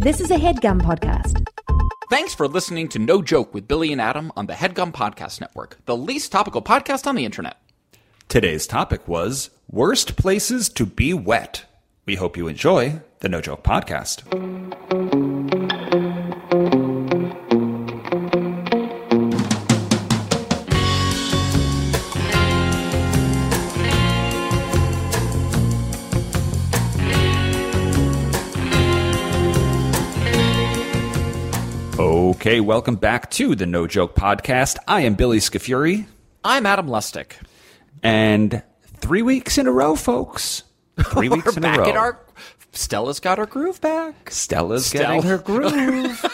This is a headgum podcast. Thanks for listening to No Joke with Billy and Adam on the Headgum Podcast Network, the least topical podcast on the internet. Today's topic was worst places to be wet. We hope you enjoy the No Joke podcast. Okay, welcome back to the No Joke podcast. I am Billy Scafuri, I'm Adam Lustick. and three weeks in a row, folks. Three weeks We're in back a row. our. Stella's got her groove back. Stella's Stella. getting her groove.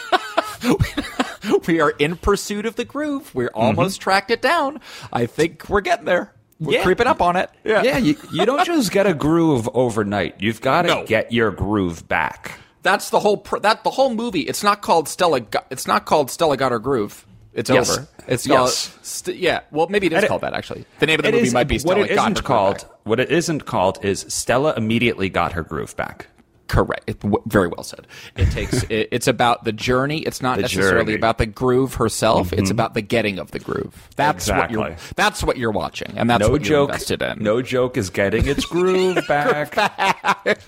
We are in pursuit of the groove. We're mm-hmm. almost tracked it down. I think we're getting there. We're Yeah. creeping up on it. Yeah. yeah, you, you don't just get a groove overnight. You've got to No. get your groove back. That's the whole pr- that the whole movie. It's not called Stella. Got, it's not called Stella got her groove. It's Yes. over. It's called. Yes. St- yeah. Well, maybe it is And it- called that actually. The name of the movie is- might be what Stella it got isn't her groove called. back. What it isn't called is Stella immediately got her groove back. Correct. It, w- very well said. It takes. it, it's about the journey. It's not The necessarily journey. about the groove herself. It's about the getting of the groove. That's what you're. That's what you're watching, and that's No what you're joke. invested in. No joke is getting its groove back.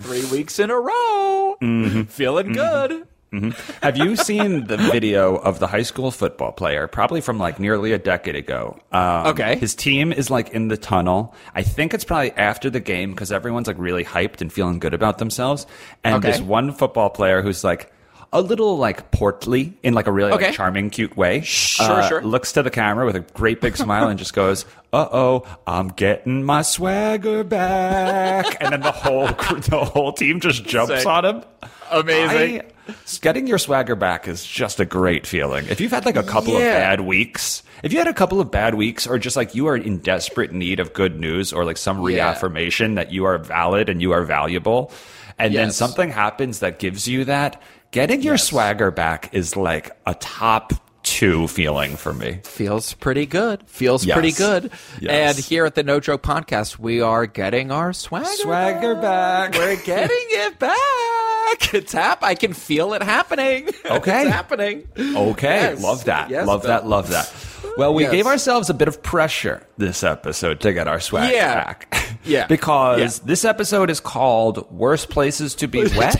Three weeks in a row. Mm-hmm. Feeling good. Have you seen the video of the high school football player, probably from like nearly a decade ago? Um, Okay. His team is like in the tunnel. I think it's probably after the game because everyone's like really hyped and feeling good about themselves. And Okay. this one football player who's like a little like portly in like a really like, charming, cute way. Uh, Sure, sure. Looks to the camera with a great big smile and just goes, "Uh oh, I'm getting my swagger back." and then the whole the whole team just jumps Sick. on him. Amazing. I- getting your swagger back is just a great feeling. If you've had like a couple of bad weeks, if you had a couple of bad weeks, or just like you are in desperate need of good news or like some reaffirmation that you are valid and you are valuable, and then something happens that gives you that, getting your swagger back is like a top two feeling for me. Feels pretty good. Feels Yes. pretty good. Yes. And here at the No Joke Podcast, we are getting our swagger. Swagger back. We're getting it back. It's hap- I can feel it happening. Okay. it's happening. Okay, Yes. love that. Yes, love Bill. that. Love that. Well, we Yes. gave ourselves a bit of pressure this episode to get our swag Yeah. back. Yeah. because Yeah. this episode is called Worst Places to Be Wet.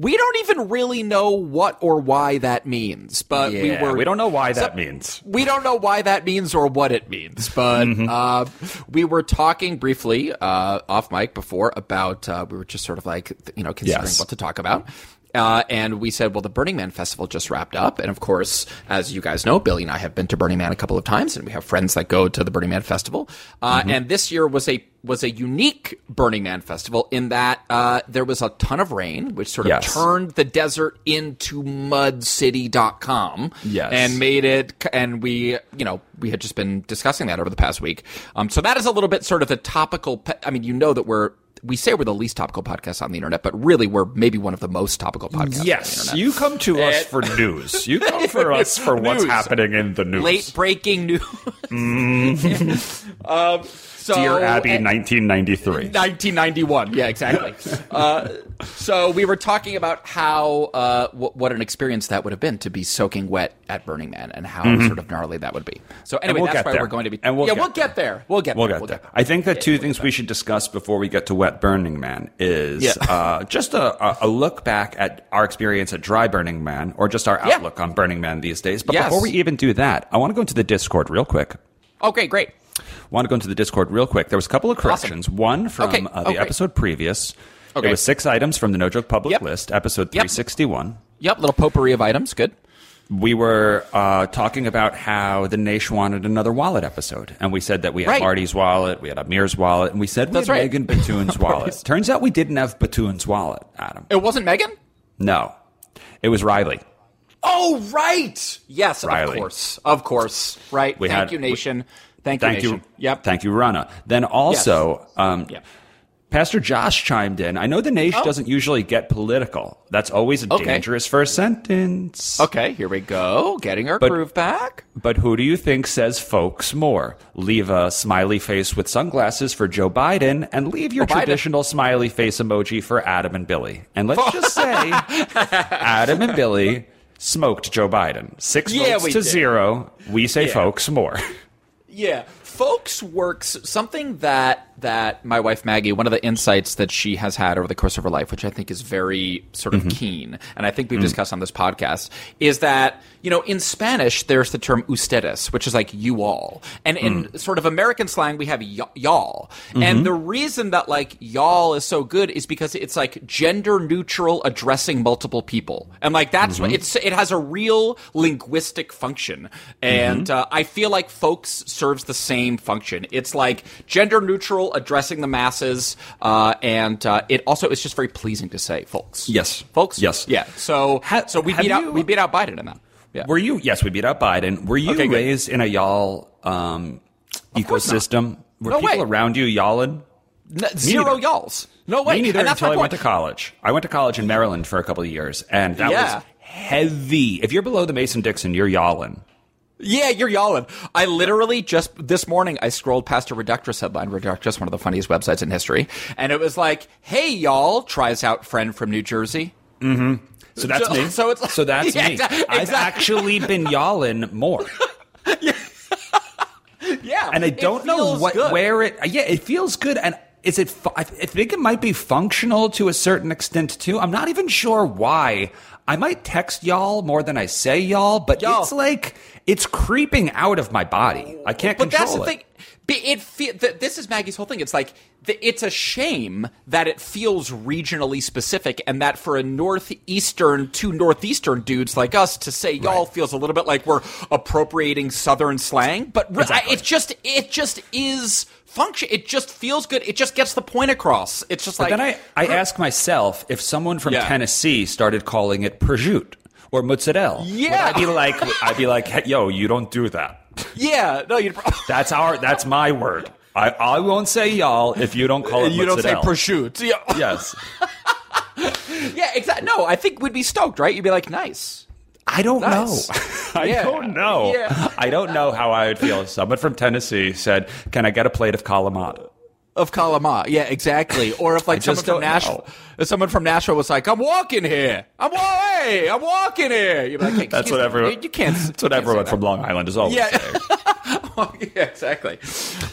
We don't even really know what or why that means, but we Yeah, were. we don't know why So- that means. We don't know why that means or what it means, but Mm-hmm. uh, we were talking briefly uh, off mic before about uh, we were just sort of like you know considering Yes. what to talk about. Uh, and we said, well, the Burning Man festival just wrapped up, and of course, as you guys know, Billy and I have been to Burning Man a couple of times, and we have friends that go to the Burning Man festival. Uh, Mm-hmm. And this year was a was a unique Burning Man festival in that uh, there was a ton of rain, which sort of Yes. turned the desert into mudcity.com Yes. and made it and we you know we had just been discussing that over the past week um so that is a little bit sort of the topical pe- i mean you know that we're we say we're the least topical podcast on the internet but really we're maybe one of the most topical podcasts on the Yes, you come to us for news. You come for us for what's News. happening in the news. late breaking news um so Dear Abby, and- 1993. 1991. Yeah, exactly. uh, so we were talking about how uh, w- what an experience that would have been to be soaking wet at Burning Man, and how sort of gnarly that would be. So anyway, Mm-hmm. we'll that's why there. we're going to be. And we'll yeah, get we'll get there. We'll get We'll there. get there. I think that two things we should discuss before we get to Wet Burning Man is Yeah. uh, just a, a- look back at our experience at Dry Burning Man, or just our Yeah. outlook on Burning Man these days. But Yes. before we even do that, I want to go into the Discord real quick. Okay, great. Want to go into the Discord real quick. There was a couple of corrections. One from Okay. uh, the great. episode previous. Okay. It was six items from the No Joke public Yep. list, episode 361. Yep, little potpourri of items. Good. We were uh, talking about how the Nation wanted another wallet episode, and we said that we had Right. Marty's wallet, we had Amir's wallet, and we said we That's had right. Megan Batoon's wallet. Turns out we didn't have Batoon's wallet, Adam. It wasn't Megan. No, it was Riley. Oh, right. Yes, Riley. of course, of course. Right. We Thank had- you, nation. Thank you, Thank nation. you. Yep. Thank you, Rana. Then also, um, Yep. Pastor Josh chimed in. I know the nation Oh. doesn't usually get political. That's always a Okay. dangerous first sentence. Okay, here we go. Getting our But- groove back. But who do you think says folks more? Leave a smiley face with sunglasses for Joe Biden and leave your Oh, Biden. traditional smiley face emoji for Adam and Billy. And let's just say Adam and Billy smoked Joe Biden. Six Yeah, votes to did. zero. We say Yeah. folks more. Yeah, folks works something that that my wife Maggie, one of the insights that she has had over the course of her life, which I think is very sort of mm-hmm. keen, and I think we've mm. discussed on this podcast, is that you know in Spanish there's the term ustedes, which is like you all, and in mm. sort of American slang we have y- y'all, and mm-hmm. the reason that like y'all is so good is because it's like gender neutral addressing multiple people, and like that's mm-hmm. what it's it has a real linguistic function, and uh, I feel like folks serves the same function. It's like gender neutral, addressing the masses, uh, and uh, it also is just very pleasing to say, folks. Yes. folks. Yes. yeah. So Ha- so we beat you- out we beat out Biden in that. Yeah. Were you? Yes, we beat out Biden. Were you Okay, raised in a y'all um, ecosystem? Were No people way. around you y'alling? Zero neither. y'alls. No way. Me neither and until I went to college. I went to college in Maryland for a couple of years, and that Yeah. was heavy. If you're below the Mason Dixon, you're y'alling. Yeah, you're yawling. I literally just this morning I scrolled past a Reductress headline. Reductress, one of the funniest websites in history, and it was like, "Hey, y'all!" Tries out friend from New Jersey. Mm-hmm. So that's me. so it's- so that's Yeah, me. exa- I've actually been y'alling more, Yeah, yeah, and I don't know what good. where it. Yeah, it feels good, and is it? I think it might be functional to a certain extent too. I'm not even sure why. I might text y'all more than I say y'all, but Y'all. it's like it's creeping out of my body. I can't But control that's the it. thing. It fe- th- this is Maggie's whole thing. It's like it's a shame that it feels regionally specific, and that for a northeastern, two northeastern dudes like us to say y'all feels a little bit like we're appropriating Southern slang. But Exactly. It just it just is function. It just feels good. It just gets the point across. It's just like Then I, I ask myself if someone from Yeah. Tennessee started calling it prosciutto or mozzarella. Yeah. I'd be like, I'd be like, hey, yo, you don't do that. yeah, no, you That's our, that's my word. I, I won't say y'all if you don't call it you don't say prosciutto. Yeah. Yes. Yeah, exactly. No, I think we'd be stoked, right? You'd be like, nice. I don't Nice. know. I Yeah. don't know. Yeah. I don't know how I would feel if someone from Tennessee said, can I get a plate of calamata? Of Kalama. Yeah, exactly. Or if like someone from Nashville, if someone from Nashville was like, "I'm walking here. I'm hey, I'm walking here." You'd be like, That's what everyone. You, can't. That's what everyone from Long Island is always Yeah. saying. yeah, exactly.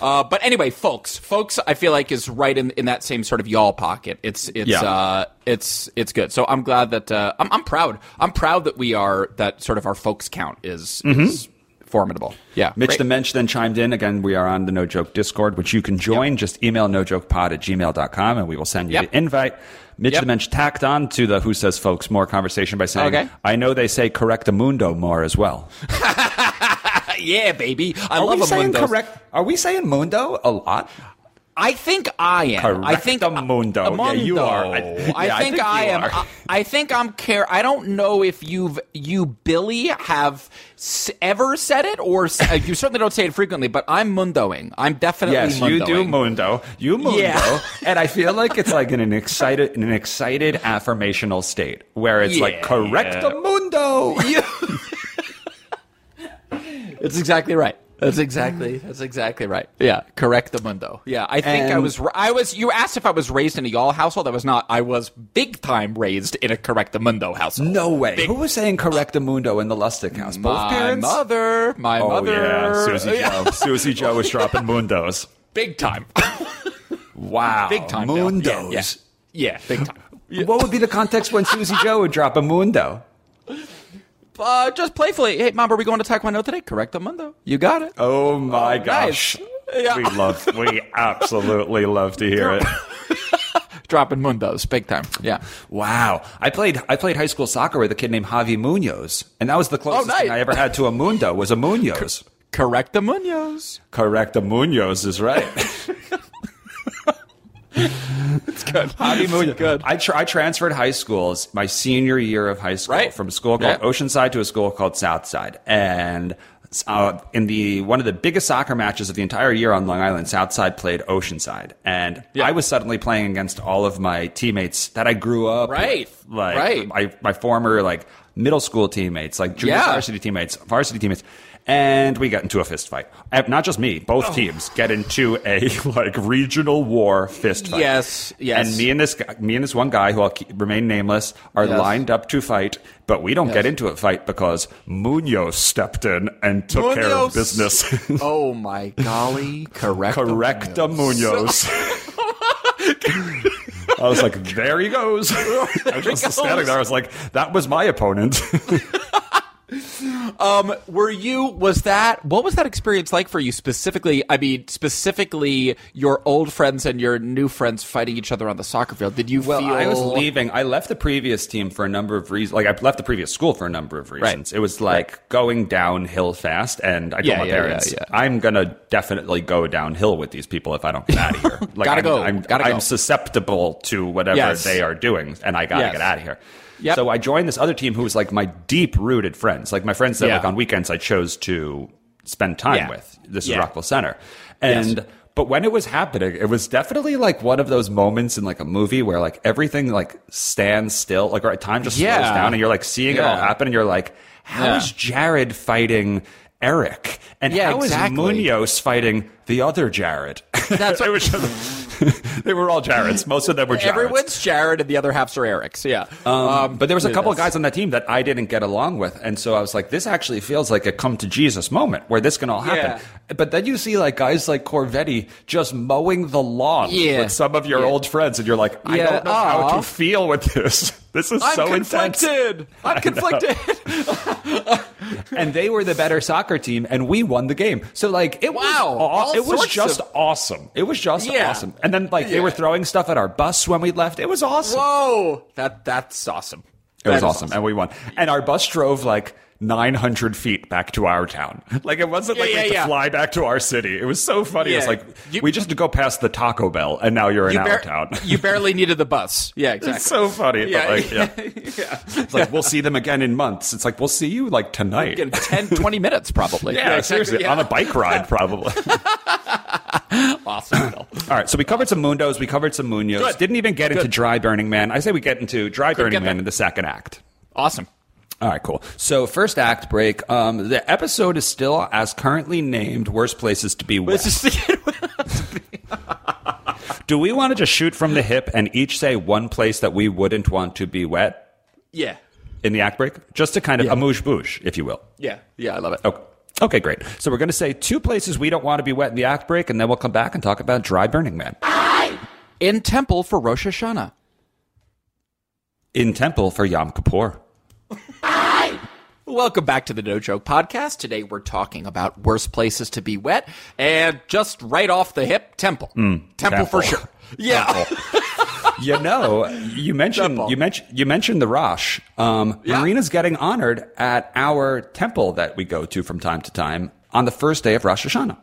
Uh, but anyway, folks, folks, I feel like is right in in that same sort of y'all pocket. It's it's Yeah. uh, it's it's good. So I'm glad that uh, I'm I'm proud. I'm proud that we are that sort of our folks count is is formidable. Yeah. Mitch great. the Mensch then chimed in. Again, we are on the No Joke Discord, which you can join. Just email nojokepod at gmail.com and we will send you Yep. the invite. Mitch Yep. the Mensch tacked on to the Who Says Folks More conversation by saying, Okay. I know they say correct mundo more as well. yeah, baby. I Are love we a saying correct? Are we saying mundo a lot? I think I am. I think Correctamundo. Yeah, you are. I- I, yeah, I think, think I am. I, I think I'm care. I don't know if you've you Billy have s- ever said it or s- uh, you certainly don't say it frequently. But I'm mundoing. I'm definitely Yes, you do mundo. You mundo. Yeah. and I feel like it's like in an excited in an excited affirmational state where it's like correct Yeah. correctamundo. It's exactly right. That's mm-hmm. exactly. That's exactly right. Yeah, correct the mundo. Yeah, I think I was. I was. You asked if I was raised in a y'all household. I was not. I was big time raised in a correct the mundo household. No way. Who was saying correct uh, the mundo in the Lustick house? Both my parents? mother. My Oh mother. yeah, Susie Yeah. Joe. Susie Joe was dropping mundos. Big time. Wow, Big time. mundos. Yeah, yeah. yeah, big time. What would be the context when Susie Joe would drop a mundo? Uh, just playfully. Hey, mom, are we going to Taekwondo today? Correct the mundo. You got it. Oh my nice. gosh. Yeah. We love, we absolutely love to hear it. Dropping mundos. Big time. Yeah. Wow, I played I played high school soccer with a kid named Javi Munoz, and that was the closest nice. thing I ever had to a mundo was a Munoz. Correct the munos. Correct, a Munoz is right. It's good. Javi Munoz. Good. I, tra- I transferred high schools my senior year of high school Right. from a school called Yeah. Oceanside to a school called Southside, and uh, in the one of the biggest soccer matches of the entire year on Long Island, Southside played Oceanside, and Yeah. I was suddenly playing against all of my teammates that I grew up Right. with, like Right. my my former like middle school teammates, like junior Yeah. varsity teammates, varsity teammates. And we get into a fist fight. Uh, Not just me, both Oh. teams get into a like regional war fist fight. Yes, yes. And me and this guy, me and this one guy who I'll keep, remain nameless are Yes. lined up to fight, but we don't get into a fight because Munoz stepped in and took care of business. oh my golly, correct. Correcta Munoz. I was like, there he goes. I was just standing there. I was like, that was my opponent. Um, were you? Was that? What was that experience like for you specifically? I mean, specifically your old friends and your new friends fighting each other on the soccer field. Did you Well, feel? I was leaving. I left the previous team for a number of reasons. Like I left the previous school for a number of reasons. Right. It was like going downhill fast, and I told Yeah, my yeah, parents, yeah. "I'm gonna definitely go downhill with these people if I don't get out of here. Like, Gotta I'm, go. I'm, Gotta I'm go. susceptible to whatever Yes. they are doing, and I gotta Yes. get out of here." Yep. So I joined this other team who was like my deep rooted friends, like my friends that Yeah. like on weekends I chose to spend time Yeah. with. This is Rockville Centre, and. Yes. But when it was happening, it was definitely like one of those moments in like a movie where like everything like stands still, like or time just Yeah. slows down, and you're like seeing it all happen, and you're like, how is Yeah. Jared fighting Eric, and Yeah, how is exactly. Munoz fighting the other Jared? That's just, they were all Jareds. Most of them were Jareds. Everyone's Jared and the other halves are Eric's. Yeah. Um, but there was a couple of guys on that team that I didn't get along with, and so I was like, "This actually feels like a come to Jesus moment where this can all happen." But then you see like guys like Corvetti just mowing the lawn Yeah. with some of your Yeah. old friends, and you're like, "I Yeah. don't know how to feel with this. This is I'm so intense." conflicted. I'm conflicted. and they were the better soccer team, and we won the game. So like it Wow. was, All it was just of- awesome. It was just Yeah. awesome. And then like they were throwing stuff at our bus when we left. It was awesome. Whoa, that that's awesome. It was That is awesome. and we won. And our bus drove like 900 feet back to our town. Like it wasn't like Yeah, we had yeah, yeah. to fly back to our city. It was so funny. It was like You- we just had to go past the Taco Bell, and now you're in You, our bar- town. you barely needed the bus. Yeah, exactly. It's so funny. Yeah, like, yeah. yeah. It's like we'll see them again in months. It's like we'll see you like tonight. In 10, 20 minutes probably. yeah, exactly, seriously, yeah. on a bike ride probably. awesome. All right, so we covered some Mundos, we covered some Munoz. Good. Didn't even get into Dry Burning Man. I say we get into Dry Burning Man there. in the second act. Awesome. All right, cool. So first act break. Um, the episode is still as currently named "Worst Places to Be Wet." Let's just Do we want to just shoot from the hip and each say one place that we wouldn't want to be wet yeah, in the act break, just to kind of amuse bouche, if you will? yeah, yeah. I love it. Okay. Okay, great. So we're going to say two places we don't want to be wet in the act break, and then we'll come back and talk about Dry Burning Man. In temple for Rosh Hashanah. In temple for Yom Kippur. Welcome back to the No Joke Podcast. Today we're talking about worst places to be wet, and just right off the hip, temple. temple, for sure. Yeah. You know, you mentioned Temple. you mentioned you mentioned the Rosh. Um, Yeah. Marina's getting honored at our temple that we go to from time to time on the first day of Rosh Hashanah.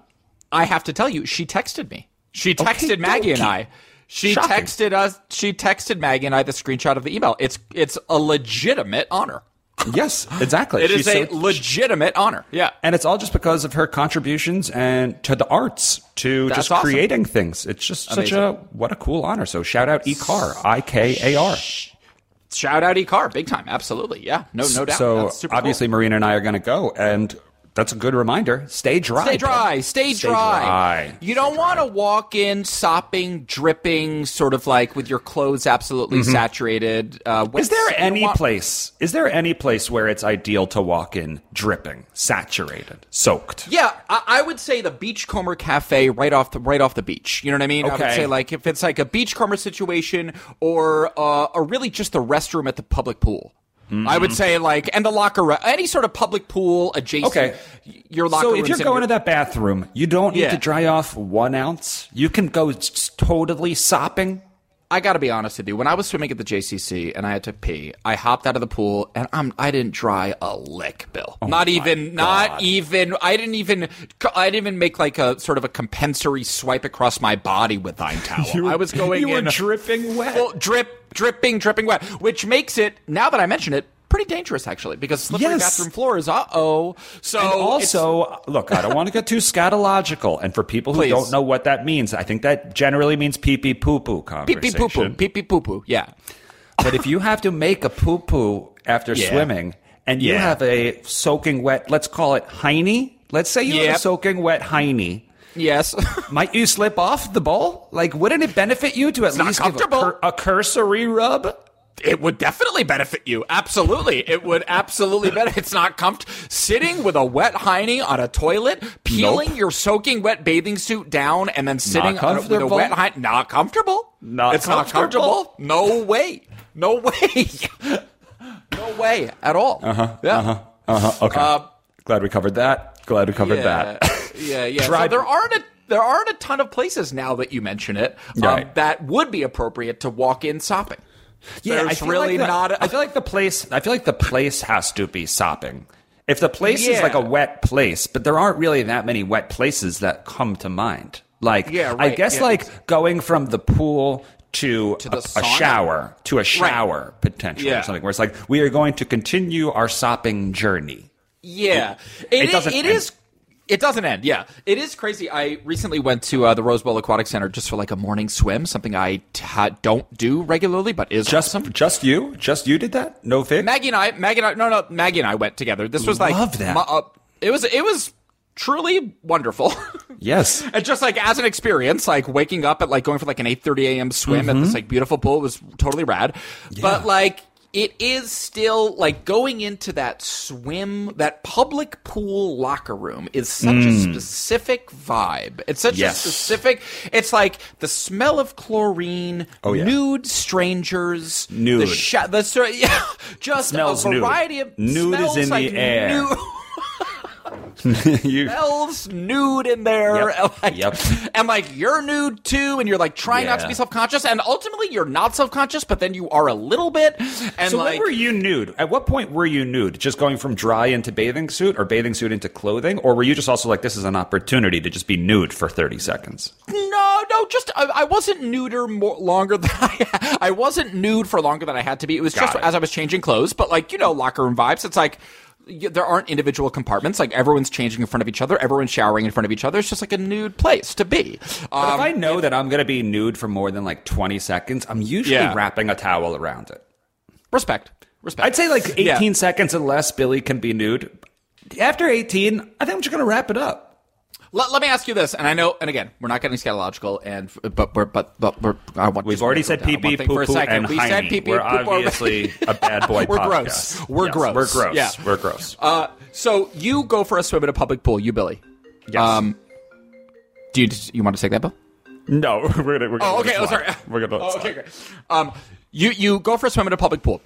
I have to tell you, she texted me. She texted Maggie and. I. She Shocking. texted us. She texted Maggie and I the screenshot of the email. It's it's a legitimate honor. Yes, exactly. It is She's a so- legitimate honor. Yeah. and it's all just because of her contributions and to the arts, to That's just awesome. creating things. It's just such a what a cool honor. So shout out Ikar, I K A R. Shout out Ikar, big time. Absolutely. Yeah. No, no doubt. So obviously, cool. Marina and I are going to go, and that's a good reminder. Stay dry. Stay dry. Stay, Stay dry. dry. You don't want to walk in sopping, dripping, sort of like with your clothes absolutely saturated. Uh, Mm-hmm. Is there any want- place? Is there any place where it's ideal to walk in dripping, saturated, soaked? Yeah, I, I would say the Beachcomber Cafe right off the right off the beach. You know what I mean? I would Okay. say like if it's like a beachcomber situation or uh, or really just the restroom at the public pool. Mm-hmm. I would say like and the locker room, any sort of public pool adjacent. Okay. your locker. So if you're going your- to that bathroom, you don't need Yeah. to dry off one ounce. You can go totally sopping. I got to be honest with you. When I was swimming at the JCC and I had to pee, I hopped out of the pool and I'm I didn't dry a lick, Bill. Oh not even, not even. I didn't even. I didn't even make like a sort of a compensatory swipe across my body with Vine towel. I was going You were dripping wet. Well, drip, dripping, dripping wet, which makes it now that I mention it pretty dangerous actually because slippery Yes. bathroom floors. Uh oh. So And also, look, I don't want to get too scatological. And for people who Please. don't know what that means, I think that generally means pee pee poo poo conversation. pee pee poo poo, pee pee poo poo. Yeah. But if you have to make a poo poo after Yeah. swimming and you Yeah. have a soaking wet, let's call it hiney. Let's say you have a soaking wet hiney. Yes. Might you slip off the bowl? Like, wouldn't it benefit you to at not least give a, cur- a cursory rub? It would definitely benefit you. Absolutely. It would absolutely benefit. It's not comfortable. Sitting with a wet hiney on a toilet, peeling Nope. your soaking wet bathing suit down, and then sitting on with a wet hiney. Not comfortable. Not it's not comfortable. comfortable. No way. No way. no way at all. Uh-huh. Yeah. Uh-huh. Okay. Glad we covered that. Glad we covered yeah. that. yeah, yeah. Try- So there aren't a there aren't a ton of places now that you mention it um, Right. that would be appropriate to walk in sopping. Yeah, I There's feel really like the, not. A, I feel like the place. I feel like the place has to be sopping. If the place is like a wet place, but there aren't really that many wet places that come to mind. Like, Yeah, I guess yeah. like going from the pool to, To the a, a shower to a shower potentially Yeah. or something where it's like we are going to continue our sopping journey. Yeah, It it, doesn't it is. It doesn't end. Yeah, it is crazy. I recently went to uh, the Rose Bowl Aquatic Center just for like a morning swim, something I t- don't do regularly, but is Just awesome. just you, just you did that. No. Maggie and I, Maggie and I, no, no, Maggie and I went together. This was like, Love that. my- uh, it was, it was truly wonderful. yes. And just like as an experience, like waking up at like going for like an eight thirty a.m. swim at this like beautiful pool was totally rad. But like it is still like going into that swim, that public pool locker room is such a mm. specific vibe. It's such Yes. a specific. It's like the smell of chlorine, Oh, yeah. nude strangers, Nude. the sh- the yeah, just a nude. variety of Nude is smells in the air. nude- you, smells nude in there. Yep. And, like, Yep. and like you're nude too, and you're like trying not to be self conscious, and ultimately you're not self conscious, but then you are a little bit. And so like, when were you nude? At what point were you nude? Just going from dry into bathing suit or bathing suit into clothing? Or were you just also like, this is an opportunity to just be nude for 30 seconds? no, no, just I, I wasn't nuder more longer than I. I wasn't nude for longer than I had to be. It was Got just it. as I was changing clothes, but like you know, locker room vibes. It's like. There aren't individual compartments. Like everyone's changing in front of each other. Everyone's showering in front of each other. It's just like a nude place to be. But Um, if I know that I'm going to be nude for more than like 20 seconds, I'm usually Yeah. wrapping a towel around it. respect, respect. I'd say like 18 Yeah. seconds and less, Billy can be nude. After 18, I think I'm just going to wrap it up. Let, let me ask you this, and I know, and again, we're not getting scatological, and but we're but but we're. I want We've already said pee pee, poo poo, and we said pee pee. We're poo poo already. obviously a bad boy We're podcast. gross. We're Yes, gross. We're gross. Yeah. We're gross. Uh, so you go for a swim at a public pool, you Billy. Yes. Um, do you you want to take that, Bill? no, we're going to. we're going Oh, okay. Oh, sorry. We're going to. Oh, okay, great. Um, you you go for a swim in a public pool.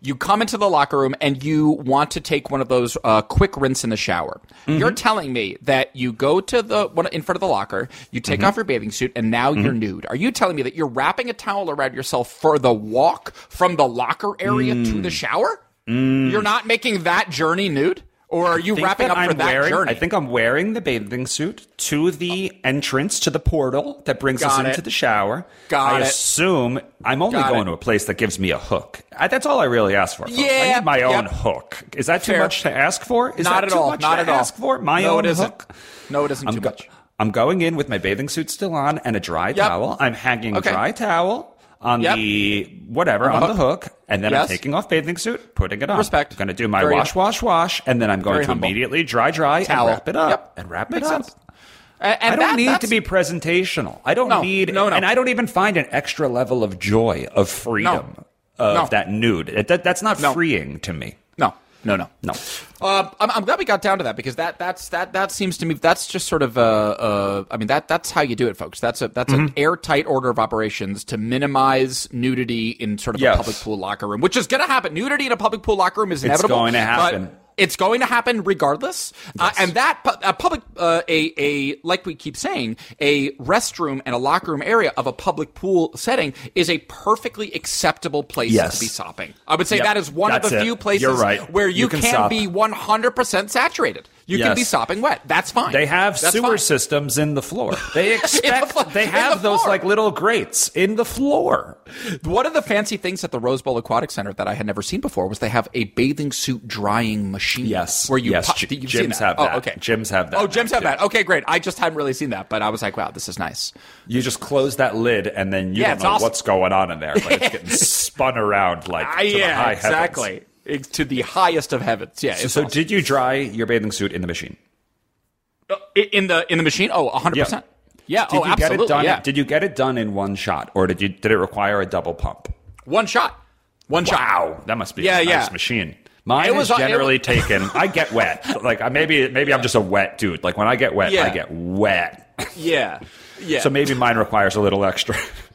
You come into the locker room and you want to take one of those uh, quick rinse in the shower. Mm-hmm. You're telling me that you go to the one in front of the locker, you take Mm-hmm. off your bathing suit, and now you're nude. Are you telling me that you're wrapping a towel around yourself for the walk from the locker area to Mm. the shower? You're not making that journey nude, or are you wrapping up for I'm that wearing, journey? I think I'm wearing the bathing suit to the entrance to the portal that brings us Got into the shower. Got I it. assume I'm only Got going it. to a place that gives me a hook. I, that's all I really ask for. folks. I need my own yep. hook. Is that too Fair. much to ask for? Is not that at too all. much Not to at all. ask for? My no, own it isn't. hook. No, it isn't I'm too go- much. I'm going in with my bathing suit still on and a dry towel. I'm hanging Okay. dry towel on Yep. the whatever On on the the hook, and then Yes. I'm taking off bathing suit, putting it on. Respect. I'm going to do my Very- wash, wash, wash, and then I'm going to humble. immediately dry, dry, Towel. and wrap it up, Yep. and wrap Makes it up. sense. And, I don't that- need to be presentational. I don't No, need, no, no. and I don't even find an extra level of joy of freedom of No. that nude. That, that's not No. freeing to me. No, no, no. Uh, I'm, I'm glad we got down to that because that that's that that seems to me that's just sort of uh, uh I mean that that's how you do it, folks. That's a that's Mm-hmm. an airtight order of operations to minimize nudity in sort of Yes. a public pool locker room, which is going to happen. Nudity in a public pool locker room is inevitable. It's going to but happen. It's going to happen regardless, uh, and that a public, uh, a a like we keep saying, a restroom and a locker room area of a public pool setting is a perfectly acceptable place Yes. to be sopping. I would say Yep. that is one of the it. few places right. where you, You can can, be 100% saturated. You can be sopping wet. That's fine. They have That's sewer fine. systems in the floor. They expect flo- they have the those like little grates in the floor. One of the fancy things at the Rose Bowl Aquatic Center that I had never seen before was they have a bathing suit drying machine. Yes. where you Yes, pop- seen gyms that. have oh, that. okay. Gyms have that Oh, gyms have too. that. Okay, great. I just hadn't really seen that, but I was like, wow, this is nice. You just close that lid and then you Yeah, don't know awesome. what's going on in there, but it's getting spun around like the yeah, high heavens. To the highest of heavens. Yeah. So, so awesome. did you dry your bathing suit in the machine? Uh, in the in the machine? Oh, 100 Yeah. percent. Yeah. Did oh, you absolutely. get it done? Yeah. Did you get it done in one shot, or did you did it require a double pump? One shot. One shot. Wow, that must be Yeah, a nice yeah. machine. Mine It was- is it generally was- taken. I get wet. Like I maybe maybe I'm just a wet dude. Like when I get wet, Yeah. I get wet. Yeah. Yeah. So maybe mine requires a little extra.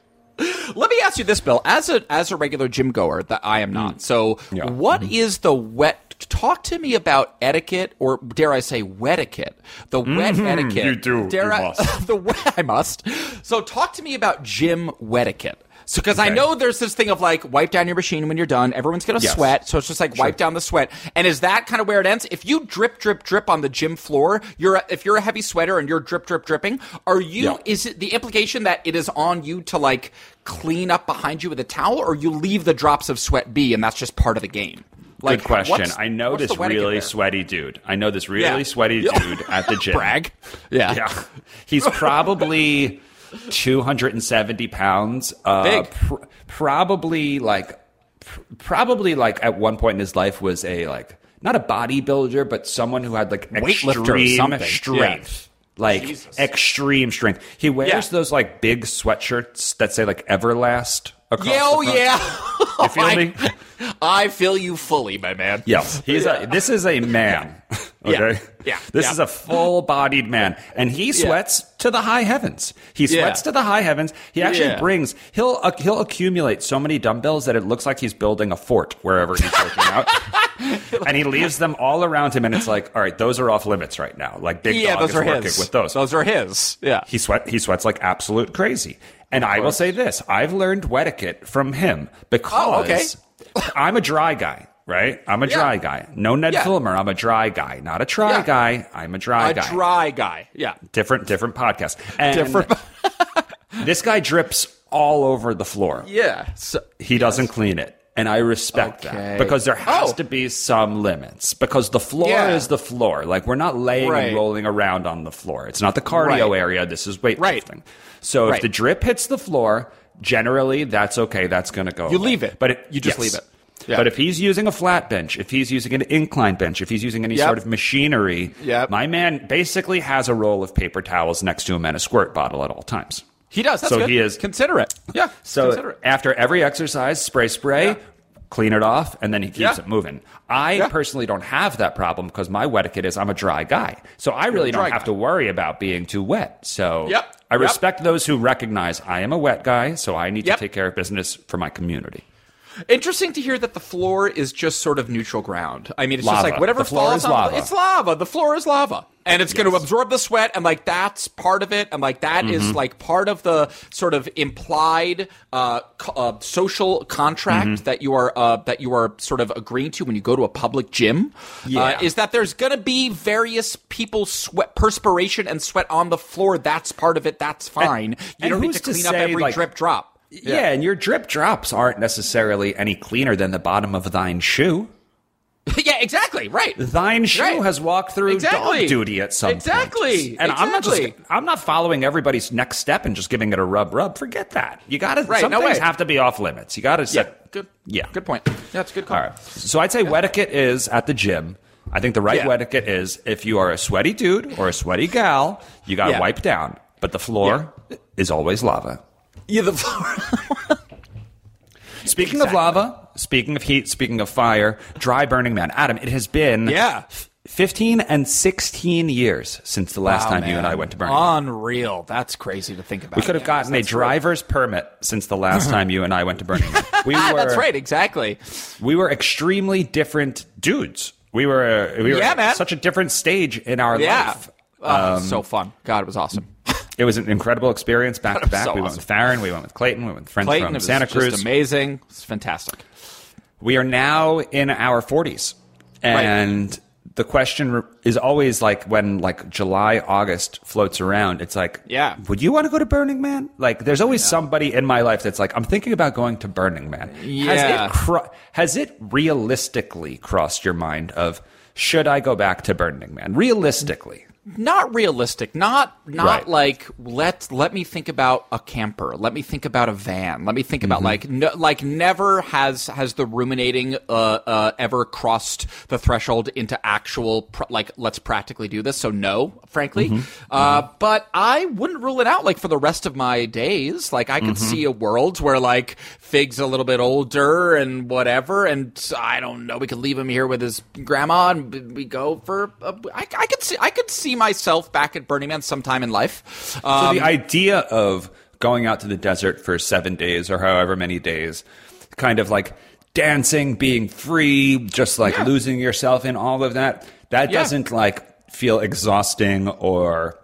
Let me ask you this, Bill. As a as a regular gym goer, that I am not. So, Mm. Yeah. what is the wet? Talk to me about etiquette, or dare I say, wetiquette? The wet etiquette. Mm-hmm. you do. Dare You I? must. the wet. I must. So, talk to me about gym wetiquette. So, because I know there's this thing of like wipe down your machine when you're done. Everyone's gonna Yes. sweat, so it's just like wipe down the sweat. And is that kind of where it ends? If you drip, drip, drip on the gym floor, you're a, if you're a heavy sweater and you're drip, drip, dripping, are you? Yeah. Is it the implication that it is on you to like clean up behind you with a towel, or you leave the drops of sweat be, and that's just part of the game? Like, Good question. I know this really sweaty dude. I know this really Yeah. sweaty dude at the gym. Brag. Yeah. Yeah. He's probably 270 pounds. Uh, Big. pr- probably like, pr- probably like at one point in his life was a like, not a bodybuilder, but someone who had like Weightlifter extreme strength. Like Jesus. extreme strength. He wears Yeah. those like big sweatshirts that say like Everlast across Yeah, oh the yeah. You feel me? I feel you fully, my man. Yes, he's a. This is a man. Okay. Yeah. This Yeah. is a full-bodied man, and he sweats to the high heavens. He sweats Yeah. to the high heavens. He actually Yeah. brings. He'll uh, he'll accumulate so many dumbbells that it looks like he's building a fort wherever he's working out. and he leaves them all around him, and it's like, all right, those are off limits right now. Like Big Yeah, Dog those is are working his. with those. Those are his. Yeah. He sweat. He sweats like absolute crazy. And I will say this: I've learned etiquette from him because Oh, okay. I'm a dry guy, right? I'm a Yeah. dry guy. No Ned Yeah. Fulmer. I'm a dry guy, not a try Yeah. guy. I'm a dry a guy. dry guy. Yeah. different, different podcast. And Different. this guy drips all over the floor. Yeah. So, He doesn't clean it. And I respect Okay. that because there has Oh. to be some limits because the floor Yeah. is the floor. Like we're not laying Right. and rolling around on the floor. It's not the cardio Right. area. This is weightlifting. Right. So if the drip hits the floor, generally that's okay. That's going to go. You away. leave it. but it, You just yes. leave it. Yeah. But if he's using a flat bench, if he's using an incline bench, if he's using any Yep. sort of machinery, Yep. my man basically has a roll of paper towels next to him and a squirt bottle at all times. He does. That's So good. he is- considerate. Yeah. So considerate. after every exercise, spray, spray, Yeah. clean it off, and then he keeps Yeah. it moving. I Yeah. personally don't have that problem because my wet etiquette is I'm a dry guy. So I really don't have guy. to worry about being too wet. So Yep. I Yep. respect those who recognize I am a wet guy, so I need Yep. to take care of business for my community. Interesting to hear that the floor is just sort of neutral ground. I mean, it's just like whatever The floor falls is on lava. it's lava. The floor is lava. And it's going to absorb the sweat, and like that's part of it, and like that is Mm-hmm. like part of the sort of implied uh, co- uh, social contract Mm-hmm. that you are uh, that you are sort of agreeing to when you go to a public gym. Yeah. Uh, is that there's going to be various people sweat, perspiration, and sweat on the floor. That's part of it. That's fine. you and don't need to to clean up every like- drip drop. Yeah. and your drip drops aren't necessarily any cleaner than the bottom of thine shoe. yeah, exactly. Right. Thine shoe Right. has walked through Exactly. dog duty at some Exactly. point. And I'm not just I'm not following everybody's next step and just giving it a rub rub. Forget that. You got to Right, some no things way. have to be off limits. You got to Yeah. set Good. Yeah. Good point. That's a good call. All right. So I'd say etiquette is at the gym. I think the right Yeah. etiquette is if you are a sweaty dude or a sweaty gal, you got to Yeah. wipe down. But the floor is always lava. Yeah, the floor. Speaking of lava, speaking of heat, speaking of fire, dry burning man. Adam, it has been Yeah. 15 and 16 years since the last time you and I went to Burning Man. Unreal. That's crazy to think about. We could have Yeah, gotten a driver's permit since the last time you and I went to Burning Man. We were, That's right. Exactly. We were extremely different dudes. We were, we were Yeah, at man. such a different stage in our Yeah. life. Oh, um, so fun. God, it was awesome. It was an incredible experience back to back. so we went with Farron, we went with Clayton, we went with friends Clayton, from Santa Cruz. amazing. It's fantastic. We are now in our 40s. And the question is always like when like July, August floats around. It's like, Yeah. would you want to go to Burning Man? Like, there's always somebody in my life that's like, I'm thinking about going to Burning Man. Has Yeah. it cro- has it realistically crossed your mind of should I go back to Burning Man? Realistically, not realistic not not Right. like let let me think about a camper let me think about a van let me think about like no, like never has has the ruminating uh, uh ever crossed the threshold into actual pr- like let's practically do this so no frankly. Uh but i wouldn't rule it out like for the rest of my days. Like i could see a world where like fig's a little bit older and whatever and i don't know we could leave him here with his grandma and we go for a, I, I could see i could see myself back at burning man sometime in life so um, the idea of going out to the desert for seven days or however many days, kind of like dancing, being free, just like Yeah. losing yourself in all of that, that Yeah. doesn't like feel exhausting or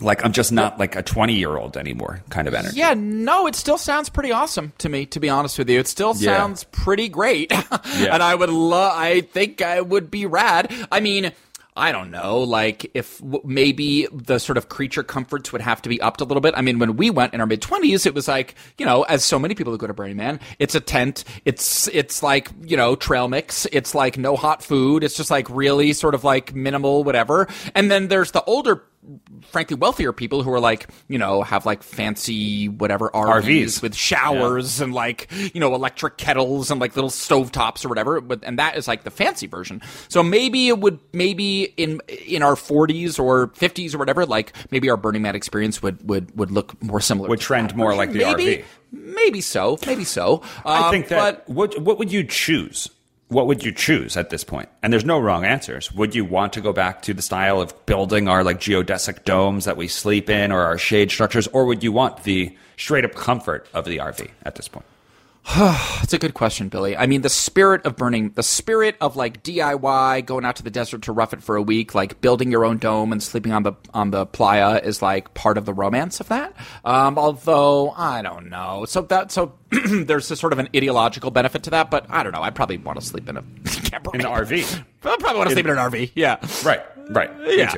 like I'm just not like a 20 year old anymore kind of energy. yeah no it still sounds pretty awesome to me to be honest with you it still Yeah. sounds pretty great and i would love i think i would be rad i mean I don't know, like if w- maybe the sort of creature comforts would have to be upped a little bit. I mean, when we went in our mid twenties, it was like, you know, as so many people who go to Burning Man, it's a tent, it's it's like you know trail mix, it's like no hot food, it's just like really sort of like minimal whatever. And then there's the older frankly wealthier people who are like you know have like fancy whatever RVs, RVs. with showers and like you know electric kettles and like little stovetops or whatever but and that is like the fancy version so maybe it would maybe in in our 40s or 50s or whatever like maybe our burning man experience would would would look more similar Would trend more version. like the maybe, RV. maybe so maybe so I Um, think that but what what would you choose? What would you choose at this point? And there's no wrong answers. Would you want to go back to the style of building our like geodesic domes that we sleep in or our shade structures or would you want the straight up comfort of the RV at this point? That's a good question, Billy. I mean, the spirit of burning, the spirit of like DIY, going out to the desert to rough it for a week, like building your own dome and sleeping on the on the playa is like part of the romance of that. Um, although I don't know, so that so there's a sort of an ideological benefit to that, but I don't know. I'd probably want to sleep in a camper In an RV. I probably want to sleep in an RV. Yeah. Right, right. Yeah.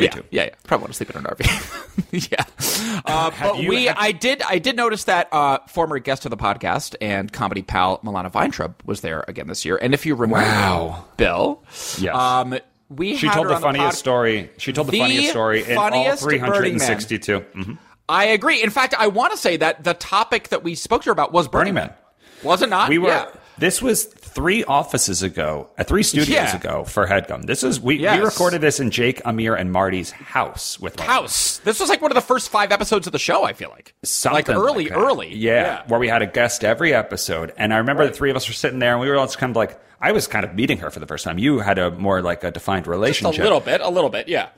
Me. Yeah, too. Yeah, yeah. Probably want to sleep in an RV. yeah. Uh, but you- we, have- I did, I did notice that uh, former guest of the podcast and comedy pal Milana Vayntrub was there again this year. And if you remember, Wow. Bill, Yes. um, we She had told the funniest pod- story. She told the, The funniest story in all funniest Burning Man. 362. Mhm. I agree. In fact, I want to say that the topic that we spoke to her about was Burning, Burning Man. Was it not? We were. Yeah. This was three offices ago, uh, three studios Yeah. ago for Headgum. This is we, Yes. we recorded this in Jake, Amir, and Marty's house with my House. This was like one of the first five episodes of the show. I feel like Something like early, that. early. Yeah, where we had a guest every episode. And I remember the three of us were sitting there and we were all just kind of like, I was kind of meeting her for the first time. You had a more like a defined Just a relationship. little bit, a little bit. Yeah.